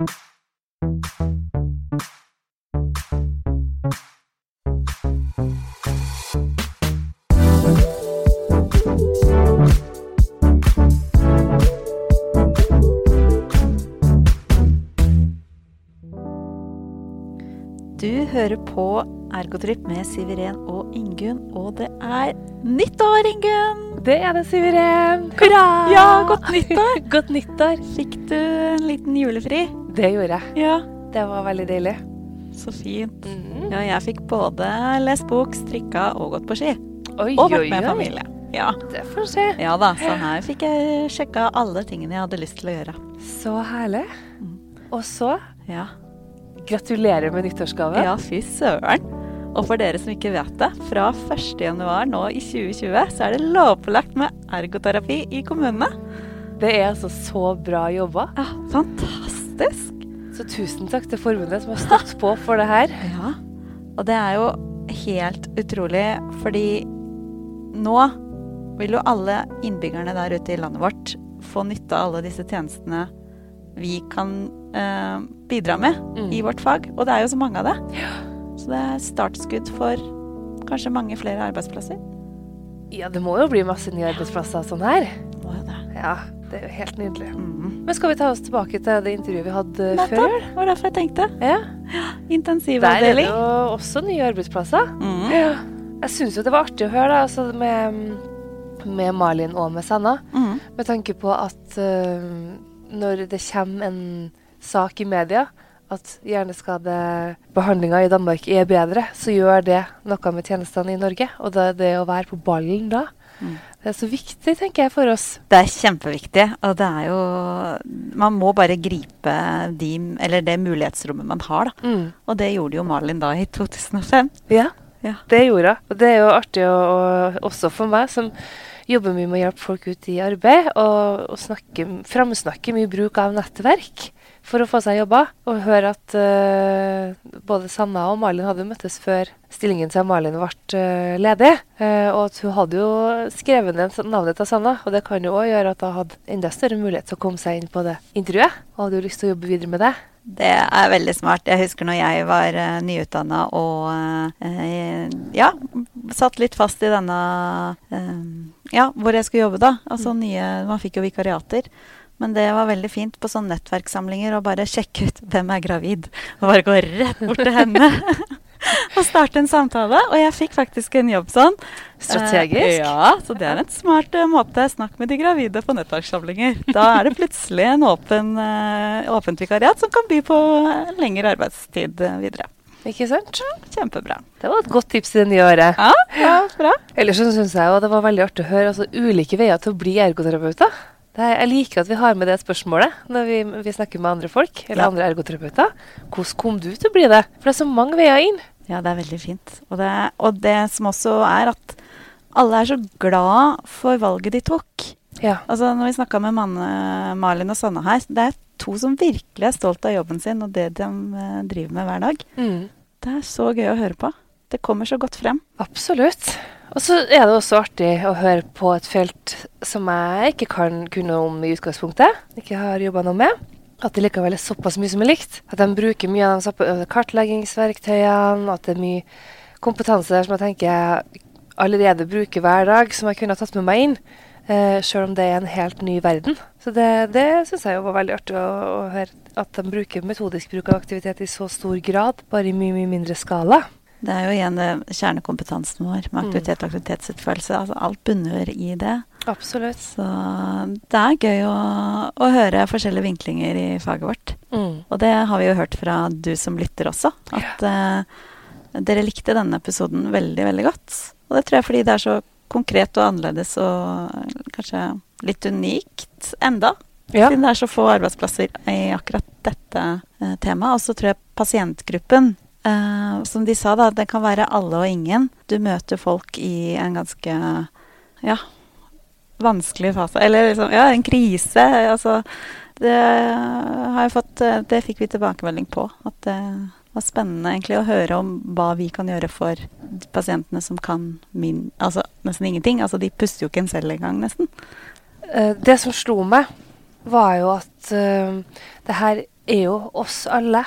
Du hører på Ergotrip med Siveren og Ingunn, og det er nyttår, Ingunn! Det er det, Siveren. Hurra! Ja, godt nyttår! Godt nyttår. Fikk du en liten julefri? Det gjorde jeg. Ja. Det var veldig deilig. Så fint. Mm. Ja, jeg fikk både lest bok, strikka og gått på ski. Oi, Og vært med oi. familie. Ja. Det får vi se. ja da, så her fikk jeg sjekka alle tingene jeg hadde lyst til å gjøre. Så herlig. Mm. Og så Ja, gratulerer med nyttårsgave. ja fy søren. Og for dere som ikke vet det, fra 1. januar nå i 2020 så er det lovpålagt med ergoterapi i kommunene. Det er altså så bra jobba. Ja, fantastisk. Så tusen takk til forbundet som har stått på for det her. Ja, og det er jo helt utrolig, fordi nå vil jo alle innbyggerne der ute i landet vårt få nytte av alle disse tjenestene vi kan eh, bidra med Mm. i vårt fag. Og det er jo så mange av det. Så det er startskudd for kanskje mange flere arbeidsplasser. Ja, det må jo bli masse nye arbeidsplasser sånn her. Må jo det. Ja, det er jo helt nydelig. Mm. Men skal vi ta oss tilbake til det intervjuet vi hadde Nettopp. før Nettopp. Det var derfor jeg tenkte. Ja. ja Intensivavdeling. Der er det jo også nye arbeidsplasser. Mm. Ja. Jeg syns jo det var artig å høre, da, altså med, med Malin og med Sanna. Mm. Med tanke på at uh, når det kommer en sak i media at hjerneskadebehandlinga i Danmark er bedre, så gjør det noe med tjenestene i Norge. Og det, det å være på ballen da, Mm. det er så viktig, tenker jeg, for oss. Det er kjempeviktig, og det er jo Man må bare gripe de, eller det mulighetsrommet man har, da. Mm. Og det gjorde jo Malin da i 2005. Ja, Ja. det gjorde hun. Og det er jo artig å, å, også for meg, som jobber mye med å hjelpe folk ut i arbeid, og, og snakke, framsnakke mye bruk av nettverk for å få seg jobber. Og høre at uh, både Sanna og Malin hadde møttes før stillingen til Malin ble eh, ledig. Uh, og at hun hadde jo skrevet ned navnet til Sanna, og det kan jo òg gjøre at hun hadde enda større mulighet til å komme seg inn på det intervjuet. Og hadde jo lyst til å jobbe videre med det. Det er veldig smart. Jeg husker når jeg var uh, nyutdanna og uh, ja, satt litt fast i denne uh, Ja, hvor jeg skulle jobbe, da. Altså nye Man fikk jo vikariater. Men det var veldig fint på sånne nettverkssamlinger å bare sjekke ut hvem er gravid. Og bare gå rett bort til henne. og starte en samtale. Og jeg fikk faktisk en jobb sånn. Strategisk. Eh, ja, så det er en smart uh, måte. Snakk med de gravide på nettverkssamlinger. Da er det plutselig en åpen, uh, åpent vikariat som kan by på eh, lengre arbeidstid uh, videre. Ikke sant? Kjempebra. Det var et godt tips i det nye året. Ja, ja bra. Ellers så syns jeg jo det var veldig artig å høre altså, ulike veier til å bli ergoterapeuter. Jeg liker at vi har med det spørsmålet når vi, vi snakker med andre folk, eller Ja. andre ergoterapeuter. Hvordan kom du til å bli det? For det er så mange veier inn. Ja, det er veldig fint. Og det, og det som også er at alle er så glad for valget de tok. Ja. Altså Når vi snakka med Manne, Malin og Sanne her, det er to som virkelig er stolt av jobben sin og det de eh, driver med hver dag. Mm. Det er så gøy å høre på. Det kommer så godt frem. Absolutt. Og så er det også artig å høre på et felt som jeg ikke kan kunne om i utgangspunktet. Ikke har jobba noe med. At det likevel er såpass mye som er likt. At de bruker mye av de kartleggingsverktøyene. At det er mye kompetanse der som jeg tenker jeg allerede bruker hver dag, som jeg kunne ha tatt med meg inn. Eh, Sjøl om det er en helt ny verden. Så det, det syns jeg var veldig artig å, å høre. At de bruker metodisk bruk av aktivitet i så stor grad, bare i mye, mye mindre skala. Det er jo igjen det kjernekompetansen vår med aktivitet og aktivitetsutførelse. Altså alt bunner i det. Absolutt. Så det er gøy å, å høre forskjellige vinklinger i faget vårt. Mm. Og det har vi jo hørt fra du som lytter også. At eh, dere likte denne episoden veldig, veldig godt. Og det tror jeg fordi det er så konkret og annerledes og kanskje litt unikt enda. Ja. Siden det er så få arbeidsplasser i akkurat dette uh, temaet. Og så tror jeg pasientgruppen eh, som de sa, da, det kan være alle og ingen. Du møter folk i en ganske ja, vanskelig fase. Eller liksom, ja, en krise. Altså, det har jeg fått eh, Det fikk vi tilbakemelding på. At det var spennende egentlig å høre om hva vi kan gjøre for pasientene som kan min, altså, nesten ingenting. Altså, de puster jo ikke en selv engang, nesten. Eh, det som slo meg, var jo at uh, det her er jo oss alle.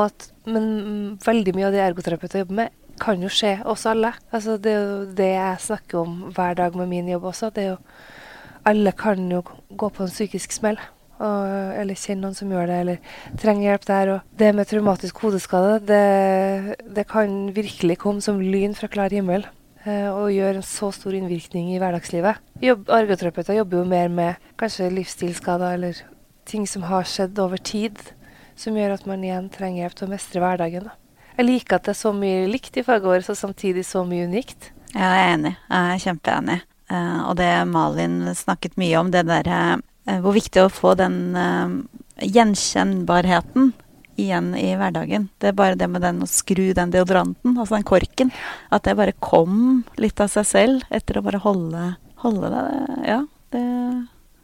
At, men veldig mye av det ergoterapeuter jobber med, kan jo skje oss alle. Altså, det er jo det jeg snakker om hver dag med min jobb også. Jo Alle kan jo gå på en psykisk smell. Og, eller kjenne noen som gjør det, eller trenger hjelp der. Og det med traumatisk hodeskade, det, det kan virkelig komme som lyn fra klar himmel. eh, og gjøre en så stor innvirkning i hverdagslivet. Jobb, ergoterapeuter jobber jo mer med kanskje livsstilsskader eller ting som har skjedd over tid, som gjør at man igjen trenger hjelp til å mestre hverdagen. Da. Jeg liker at det er så mye likt i faget vårt, og samtidig så mye unikt. Ja, jeg er enig. Jeg er kjempeenig. Eh, og det Malin snakket mye om, det derre eh, Hvor viktig å få den eh, gjenkjennbarheten igjen i hverdagen. Det er bare det med den å skru den deodoranten, altså den korken, at det bare kom litt av seg selv etter å bare holde, holde det. Ja, det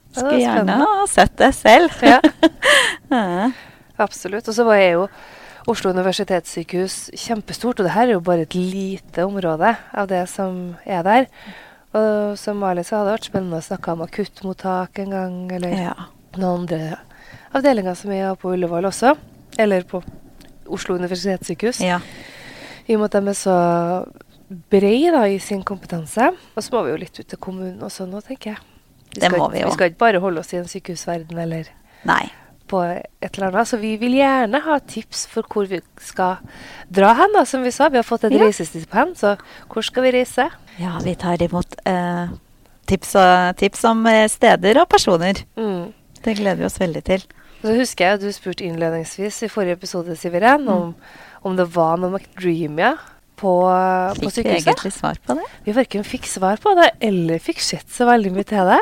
Ja, det skulle ja, gjerne ha sett det selv. Ja, Ja. Absolutt. Og så var jeg jo Oslo universitetssykehus kjempestort, og det her er jo bare et lite område av det som er der. Og som Mali sa, hadde det vært spennende å snakke om akuttmottak en gang, eller ja. noen andre avdelinger som er på Ullevål også. Eller på Oslo universitetssykehus. ja. I og med at de er så brede da, i sin kompetanse. Og så må vi jo litt ut til kommunen også nå, tenker jeg. Det skal, vi. Vi skal ikke bare holde oss i en sykehusverden eller Nei. På et eller annet. Så vi vil gjerne ha tips for hvor vi skal dra hen. da, Som vi sa, vi har fått et Ja. reisestipend, så hvor skal vi reise? Ja, vi tar imot eh, tips, og, tips om eh, steder og personer. Mm. Det gleder vi oss veldig til. Så husker jeg at du spurte innledningsvis i forrige episode, Siveren, Mm. om, om det var noe McDreamia på, på Fikk vi egentlig svar på det? Vi verken fikk svar på det, eller fikk sett så veldig mye til det.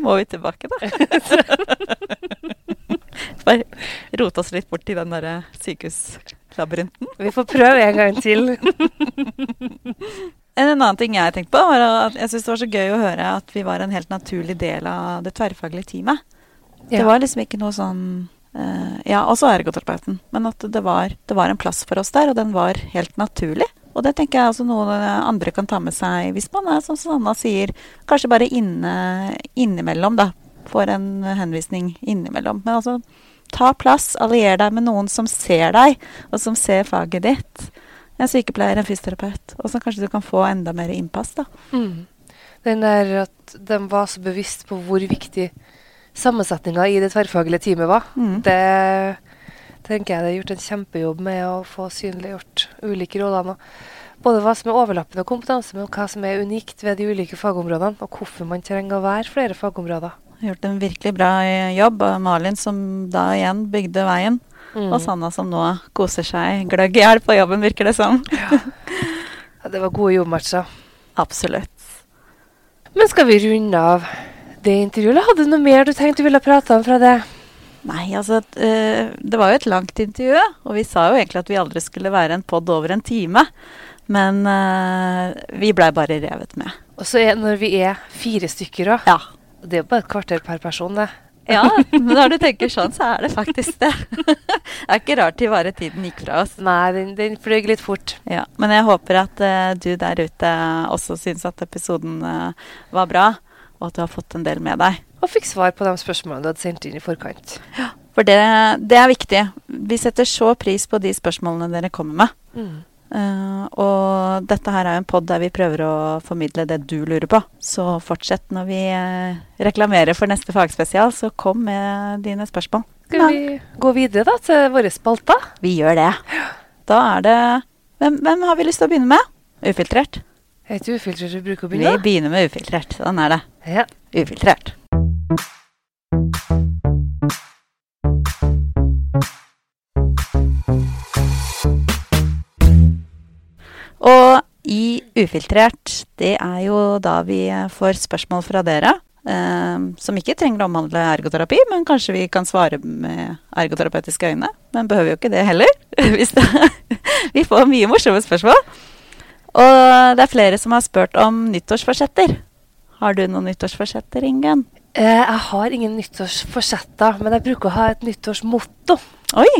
Må vi tilbake, da? Bare rote oss litt bort i den derre sykehuslabyrinten. Vi får prøve en gang til. En annen ting jeg tenkte på, var at jeg syns det var så gøy å høre at vi var en helt naturlig del av det tverrfaglige teamet. Det var liksom ikke noe sånn uh, Ja, også ergoterapeuten, men at det var, det var en plass for oss der, og den var helt naturlig. Og det tenker jeg også noe andre kan ta med seg hvis man er, som Sanna sier, kanskje bare inne, innimellom, da. Får en henvisning innimellom. Men altså, ta plass, allier deg med noen som ser deg, og som ser faget ditt. En sykepleier, en fysioterapeut. Og så kanskje du kan få enda mer innpass, da. Mm. Den der at de var så bevisst på hvor viktig sammensetninga i det tverrfaglige teamet var. Mm. Det tenker jeg det er gjort en kjempejobb med å få synliggjort ulike roller. Både hva som er overlappende kompetanse, men hva som er unikt ved de ulike fagområdene, og hvorfor man trenger å være flere fagområder. Gjort en virkelig bra eh, jobb. Og Malin som da igjen bygde veien. Mm. Og Sanna som nå koser seg gløgg i hjel på jobben, virker det som. Ja, det var gode jobbmatcher. Absolutt. Men skal vi runde av det intervjuet, eller hadde du noe mer du tenkte du ville prate om fra det? Nei, altså eh, Det var jo et langt intervju, og vi sa jo egentlig at vi aldri skulle være en pod over en time. Men eh, vi blei bare revet med. Og så er, når vi er fire stykker òg, Ja. Det er jo bare et kvarter per person, det. ja, men når du tenker sånn, så er det faktisk det. det er ikke rart til bare tiden gikk fra oss. Nei, den, den fløy litt fort. Ja, Men jeg håper at uh, du der ute også syns at episoden uh, var bra, og at du har fått en del med deg. Og fikk svar på de spørsmålene du hadde sendt inn i forkant. Ja, For det, det er viktig. Vi setter så pris på de spørsmålene dere kommer med. Mm. Eh, og dette her er jo en pod der vi prøver å formidle det du lurer på. Så fortsett når vi eh, reklamerer for neste fagspesial, så kom med dine spørsmål. Skal vi gå videre da til våre spalter? Vi gjør det. Da er det hvem, hvem har vi lyst til å begynne med? Ufiltrert. Er det ikke ufiltrert du bruker å begynne? Vi begynner med ufiltrert. Sånn er det. Ja. Ufiltrert. Ufiltrert, det er jo da vi får spørsmål fra dere. eh, som ikke trenger å omhandle ergoterapi, men kanskje vi kan svare med ergoterapeutiske øyne. Men behøver jo ikke det heller. Vi får mye morsomme spørsmål. Og det er flere som har spurt om nyttårsforsetter. Har du noen nyttårsforsetter, Ingen? Eh, jeg har ingen nyttårsforsetter, men jeg bruker å ha et nyttårsmotto. Oi!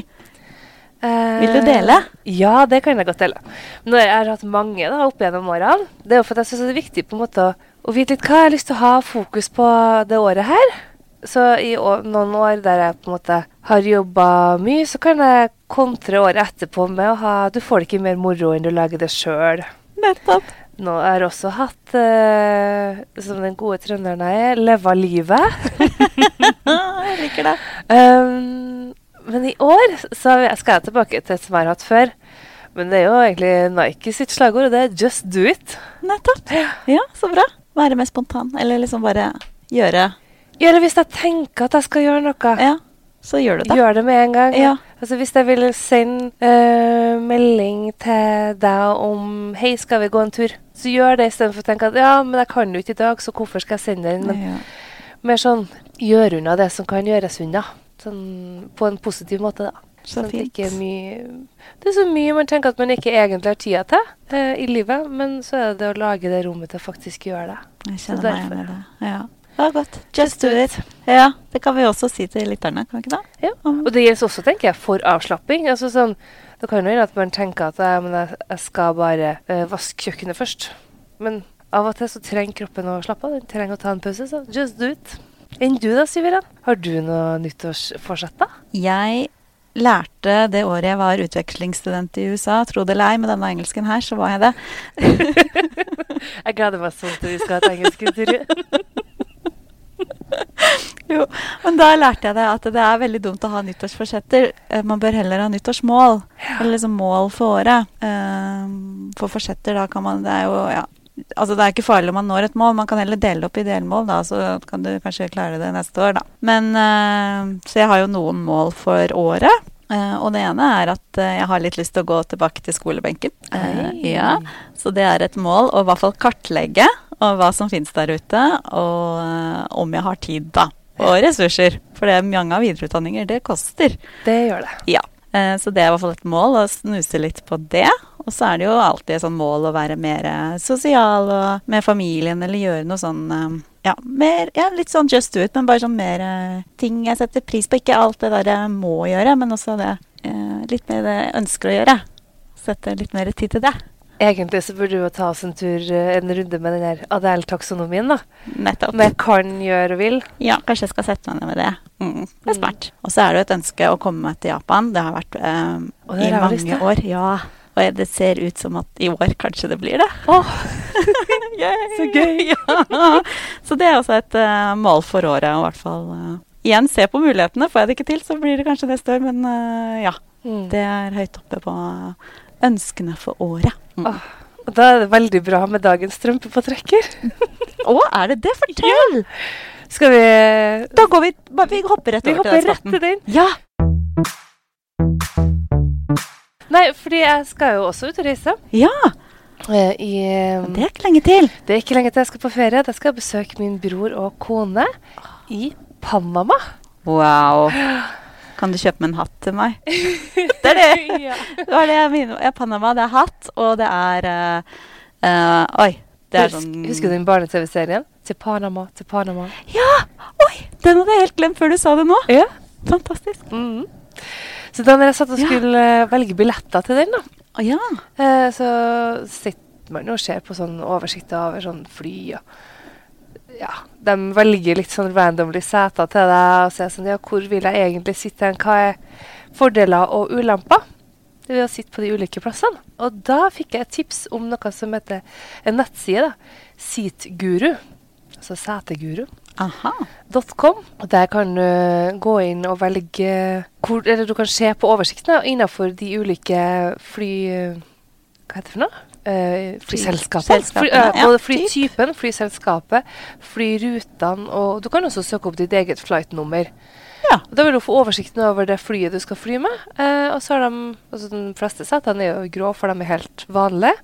Eh, Vil du dele? Ja, det kan jeg godt dele. Nå har jeg hatt mange da, opp gjennom årene. Det er jo for at jeg synes det er viktig på en måte å, å vite litt hva jeg har lyst til å ha fokus på det året her. Så i å, noen år der jeg på en måte har jobba mye, så kan jeg kontre året etterpå med å ha Du får det ikke mer moro enn du lager det sjøl. Nettopp. Nå har jeg også hatt, eh, som den gode trønderen jeg er, leva livet. jeg liker det. Um, men i år så skal jeg tilbake til et som jeg har hatt før. Men det er jo egentlig Nike sitt slagord, og det er 'just do it'. Nettopp. Ja, så bra. Være mer spontan. Eller liksom bare gjøre Eller hvis jeg tenker at jeg skal gjøre noe, Ja, så gjør du det. gjør det med en gang. Ja. Altså Hvis jeg vil sende eh, melding til deg om 'hei, skal vi gå en tur', så gjør det istedenfor å tenke at 'ja, men jeg kan jo ikke i dag, så hvorfor skal jeg sende den'? Men ja. mer sånn gjør unna det som kan gjøres unna. Sånn på en positiv måte, da. Så Sånn fint. det ikke mye Det er så mye man tenker at man ikke egentlig har tida til eh, i livet, men så er det det å lage det rommet til å faktisk gjøre det. Jeg kjenner meg igjen i det. Ja. Det var godt. Just do it. Ja, det kan vi også si til lytterne, kan vi ikke det? Ja. Og det gjelder også, tenker jeg, for avslapping. Altså sånn, Det kan jo hende at man tenker at jeg, jeg skal bare eh, vaske kjøkkenet først. Men av og til så trenger kroppen å slappe av. Den trenger å ta en pause. Så just do it. Enn du da, Siveren? Har du noe nyttårsforsett, da? Jeg lærte det året jeg var utvekslingsstudent i USA, tro det eller ei, med denne engelsken her, så var jeg det. Jeg gleder meg sånn til vi skal ha et engelsk intervju. Jo, men da lærte jeg det at det er veldig dumt å ha nyttårsforsetter. Eh, Man bør heller ha nyttårsmål, eller liksom mål for året. Um, For forsetter, da kan man Det er jo, ja Altså det er ikke farlig om man når et mål, man kan heller dele opp i delmål, da, så kan du kanskje klare det neste år, da. Men eh, Så jeg har jo noen mål for året. Eh, og det ene er at eh, jeg har litt lyst til å gå tilbake til skolebenken. Ja, så det er et mål å i hvert fall kartlegge og hva som finnes der ute, og om jeg har tid, da. Og ressurser. For det er mange av videreutdanninger, det koster. Det gjør det. Ja. Så det er i hvert fall et mål, å snuse litt på det. Og så er det jo alltid et sånn mål å være mer eh, sosial og med familien, eller gjøre noe sånn eh, ja, mer, ja, litt sånn just do it, men bare sånn mer eh, ting jeg setter pris på. Ikke alt det der jeg må gjøre, men også det litt mer det jeg ønsker å gjøre. Sette litt mer tid til det. Egentlig så burde du jo ta oss en tur, en runde med den der Adele-taksonomien, da. Nettopp. Med kan, gjør og vil. Ja, kanskje jeg skal sette meg ned med det. Mm, det er smart. Og så er det jo et ønske å komme meg til Japan. Det har vært eh, i mange år. Ja. Og det ser ut som at i år kanskje det blir det. Oh. så gøy! ja. Så det er også et uh, mål for året, i hvert fall Uh, Igjen, se på mulighetene. Får jeg det ikke til, så blir det kanskje neste år. Men uh, ja, Mm. det er høyt oppe på ønskene for året. Mm. Oh. Og da er det veldig bra med dagens strømpepåtrekker. Å, er det det? Fortell! Skal vi Da går vi Vi hopper rett Vi over hopper til den rett til den. Ja. Nei, fordi jeg skal jo også ut og reise. ja! Eh, I, eh, Det er ikke lenge til. det er ikke lenge til jeg skal på ferie. Da skal jeg besøke min bror og kone i Panama. Wow. Kan du kjøpe meg en hatt til meg? Det er det. ja. Det var det jeg mener. Ja, Panama, det er hatt, og det er uh, uh, Oi. Det er sånn Husker du den barne-TV-serien? Til Panama, til Panama. Ja! Oi! Den hadde jeg helt glemt før du sa det nå. Ja. Fantastisk. Mhm. Så da når jeg satt og skulle ja. velge billetter til den, da, Å ja. eh, så sitter man og ser på sånn oversikter over sånn fly og ja, de velger litt sånn randomly seter til deg og sier sånn Ja, hvor vil jeg egentlig sitte hen? Hva er fordeler og ulemper ved å sitte på de ulike plassene? Og da fikk jeg et tips om noe som heter en nettside, da. Seatguru. Altså seteguru. Aha. .com, og Der kan du gå inn og velge hvor, Eller du kan se på oversikten innenfor de ulike fly... Hva heter det for noe? Uh, flyselskapene. Fly, uh, både flytypen, flyselskapet, flyrutene, og du kan også søke opp ditt eget flightnummer. Ja. Da vil du få oversikten over det flyet du skal fly med. Eh, og så har de, altså De fleste settene er jo grå, for de er helt vanlige.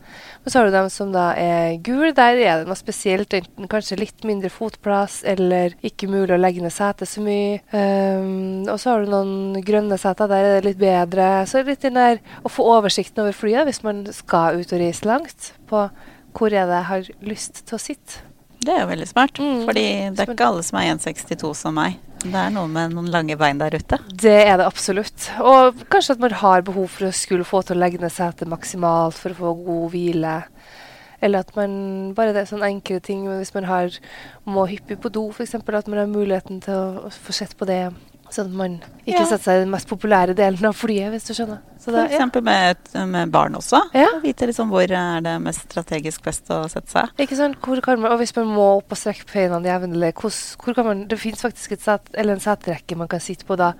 Og så har du dem som da er gule. Der er det noe spesielt. Enten kanskje litt mindre fotplass, eller ikke mulig å legge ned setet så mye. Um, og så har du noen grønne seter. Der er det litt bedre. Så litt den der å få oversikten over flyet hvis man skal ut og reise langt. På hvor er det jeg har lyst til å sitte. Det er jo veldig smart. Mm. Fordi det er ikke alle som er 1,62 som meg. Det er noe med noen lange bein der ute. Det er det absolutt. Og kanskje at man har behov for å skulle få til å legge ned setet maksimalt for å få god hvile. Eller at man bare det er sånne enkle ting hvis man har, må hyppig på do, f.eks. At man har muligheten til å, å få sett på det. Sånn at man ikke Ja. setter seg i den mest populære delen av flyet, hvis du skjønner. Så For det, ja. eksempel med, med barn også. Ja. Og Vite liksom hvor er det mest strategisk best å sette seg. Ikke sant? Hvor kan man, og hvis man må opp og strekke beina jevnlig, hvordan- hvor kan man Det finnes faktisk et set, eller en seterekke man kan sitte på da.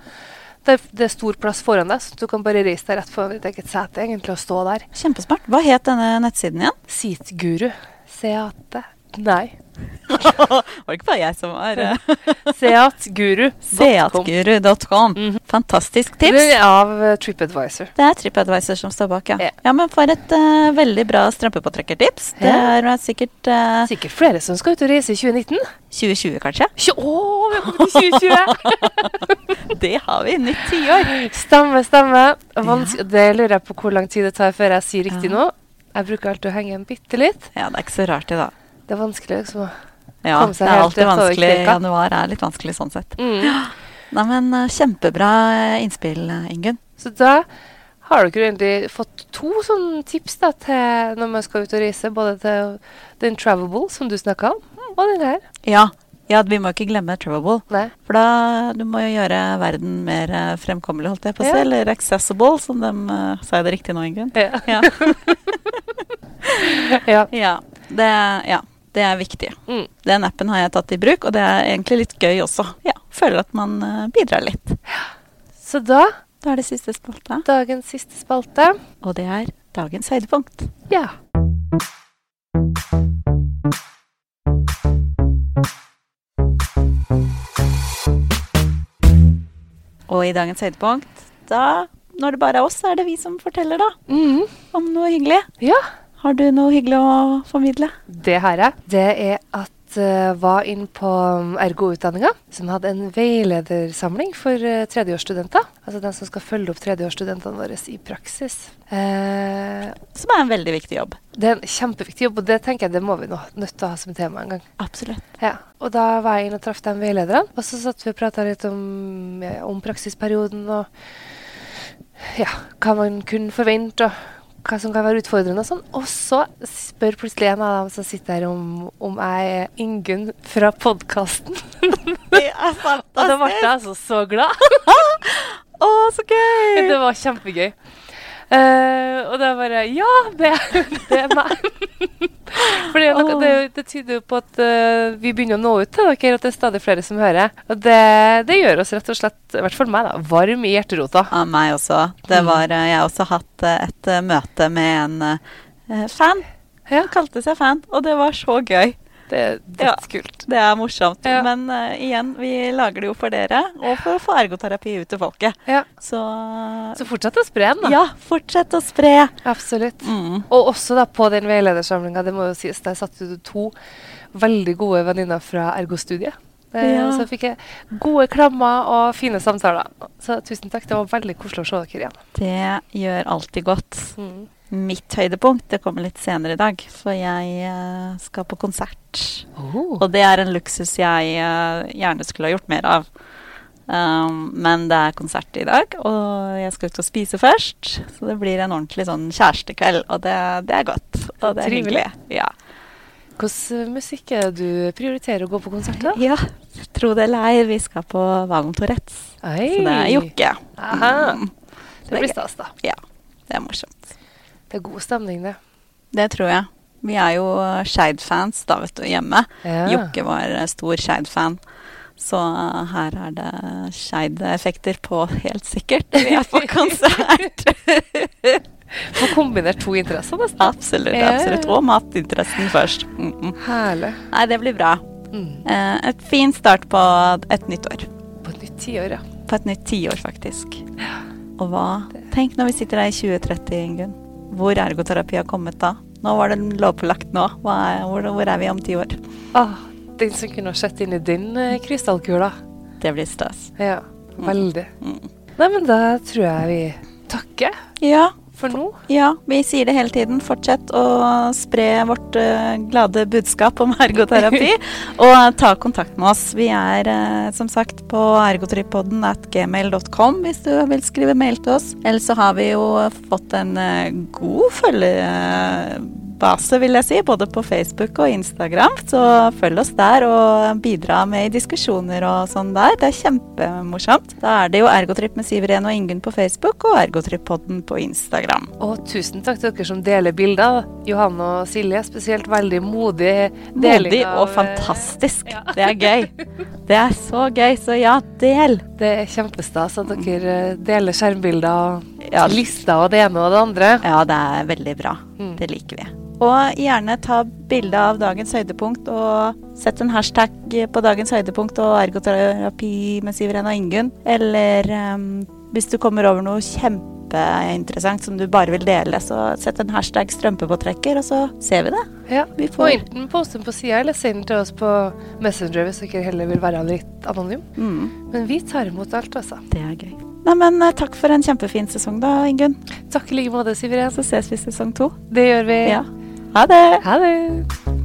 Det, det er stor plass foran deg, så du kan bare reise deg rett foran ditt eget sete egentlig og stå der. Kjempesmart. Hva het denne nettsiden igjen? Seatguru. Seate Nei. Var det ikke bare jeg som var Seatguru.com. Seatguru. Seatguru.com. Fantastisk Fantastisk Det tips. er av eh, TripAdvisor. Det er TripAdvisor som står bak, ja. Yeah. Ja, men for et uh, veldig bra strømpepåtrekkertips. Det Ja. er sikkert uh, Sikkert flere som skal ut og reise i 2019. 2020, kanskje. Å, oh, vi har kommet til 2020! Det har vi. Nytt tiår. Stemme, stemme. Vans Det lurer jeg på hvor lang tid det tar før jeg sier riktig Ja. nå. Jeg bruker alltid å henge igjen bitte litt. Ja, det er ikke så rart, det, da. Det er vanskelig liksom å Ja, Komme det seg er helt alltid rett over vanskelig. Januar er litt vanskelig sånn sett. mm. Nei, men eh, kjempebra eh, innspill, eh, Ingunn. Så da har dere egentlig fått to sånne tips da, til når man skal ut og reise. Både til den Travelable, som du snakka om, og den her. Ja. ja, vi må ikke glemme Travelable. Nei. For da du må jo gjøre verden mer fremkommelig, holdt jeg på å si. Ja. Eller accessible, som de uh, sa jeg det riktig nå, Ingunn? Ja. Ja. ja. ja, det, ja, det er viktig. Mm. Den appen har jeg tatt i bruk, og det er egentlig litt gøy også. Ja, Føler at man eh, bidrar litt. Så da, Da er det siste spalte, dagens siste spalte. og det er dagens høydepunkt. Ja. Og i dagens høydepunkt, da, når det bare er oss, er det vi som forteller, da. Mm. Om noe hyggelig. Ja. Har du noe hyggelig å formidle? Det har jeg. Det er at jeg var inn på um, Ergo-utdanninga, som hadde en veiledersamling for uh, tredjeårsstudenter. Altså den som skal følge opp tredjeårsstudentene våre i praksis. Eh, Som er en veldig viktig jobb. det er en kjempeviktig jobb, og det tenker jeg det må vi nå nødt til å ha som tema en gang. Absolutt. Ja, og da var jeg inn og traff de veilederne, og så satt vi og prata litt om, ja, om praksisperioden og ja, hva man kunne forvente, og hva som kan være utfordrende og sånn. Og så spør plutselig en av dem som sitter her, om, om jeg er Ingunn fra podkasten. Det er Og da ble jeg altså så glad. Å, så gøy! Det var kjempegøy. Eh, og da bare Ja, det, det er meg. For det, er det, det tyder jo på at uh, vi begynner å nå ut til dere, at det er stadig flere som hører. Og det, det gjør oss rett og slett, i hvert fall meg, da, varm i hjerterota. Ja, meg også. Det Mm. var, eh, jeg har også hatt et møte med en fan. Ja. Han kalte seg fan, og det var så gøy. Det er Ja. dødskult. Det er morsomt. Ja. Men uh, igjen, vi lager det jo for dere, og for å få ergoterapi ut til folket. Ja. Så, Så fortsett å spre den, da. ja, fortsett å spre. Absolutt. Mm. Og også da på den veiledersamlinga, det må jo sies, der satt du to veldig gode venninner fra Ergo-studiet. Eh, Ja. Så fikk jeg gode klammer og fine samtaler. Så tusen takk, det var veldig koselig å se dere igjen. Det gjør alltid godt. Mm. Mitt høydepunkt det kommer litt senere i dag, for jeg uh, skal på konsert. Og det er en luksus jeg uh, gjerne skulle ha gjort mer av. Um, men det er konsert i dag, og jeg skal ut og spise først. Så det blir en ordentlig sånn kjærestekveld, og det, det er godt. Og det er Trivelig. hyggelig. Ja. Hvordan musikk er det du prioriterer å gå på konsert til? ja. Tro det eller ei, vi skal på Valen Tourettes. Så det er Jokke. Mm, Det blir stas, da. Ja, det er morsomt. Det er god stemning, det. Det tror jeg. Vi er jo Skeid-fans da, vet du, hjemme. Ja. Jokke var eh, stor Skeid-fan. Så eh, her er det Skeid-effekter på, helt sikkert. Vi er på konsert. Få kombinert to interesser, nesten. absolutt. Absolutt. Og matinteressen først. Mm -mm. Herlig. Nei, det blir bra. Mm. Eh, et fin start på et nytt år. På et nytt tiår, ja. På et nytt tiår, faktisk. Og hva Tenk når vi sitter her i 2030, Ingunn. Hvor ergoterapi har kommet da? Nå var det lovpålagt nå. Hva er, hvor, hvor er vi om ti år? Ah, den som kunne ha sett inn i din uh, krystallkula. Det blir stas. Ja, veldig. Mm. Nei, men da tror jeg vi takker Ja, for nå. Ja, vi sier det hele tiden. Fortsett å spre vårt eh, glade budskap om ergoterapi. og ta kontakt med oss. Vi er eh, som sagt på ergotripodden at gmail.com hvis du vil skrive mail til oss. Ellers så har vi jo fått en god god base, vil jeg si. Både på Facebook og Instagram. Så følg oss der og bidra med i diskusjoner og sånn der. Det er kjempemorsomt. Da er det jo Ergotrip med Siveren og Ingunn på Facebook og Ergotrip-podden på Instagram. Og tusen takk til dere som deler bilder. Johan og Silje, spesielt veldig modig deling Modig og fantastisk. Ja. Det er gøy. Det er så gøy, så ja, del. Det er kjempestas at dere deler skjermbilder, ja. lister og det ene og det andre. Ja, det er veldig bra. Mm. Det liker vi. Og gjerne ta bilde av dagens høydepunkt, og sett en hashtag på dagens høydepunkt og ergoterapi med Siveren og Ingunn. Eller um, hvis du kommer over noe kjempeinteressant som du bare vil dele, så sett en hashtag strømpepåtrekker, og så ser vi det. Ja, vi får... Og enten post den på sida, eller send den til oss på Messenger hvis dere heller vil være litt anonym. Mm. Men vi tar imot alt, altså. Det er gøy. Nei, men takk for en kjempefin sesong da, Ingunn. Takk i like måte, Siveren. Så ses vi i sesong to. Det gjør vi. Ja. Ha det. Ha det.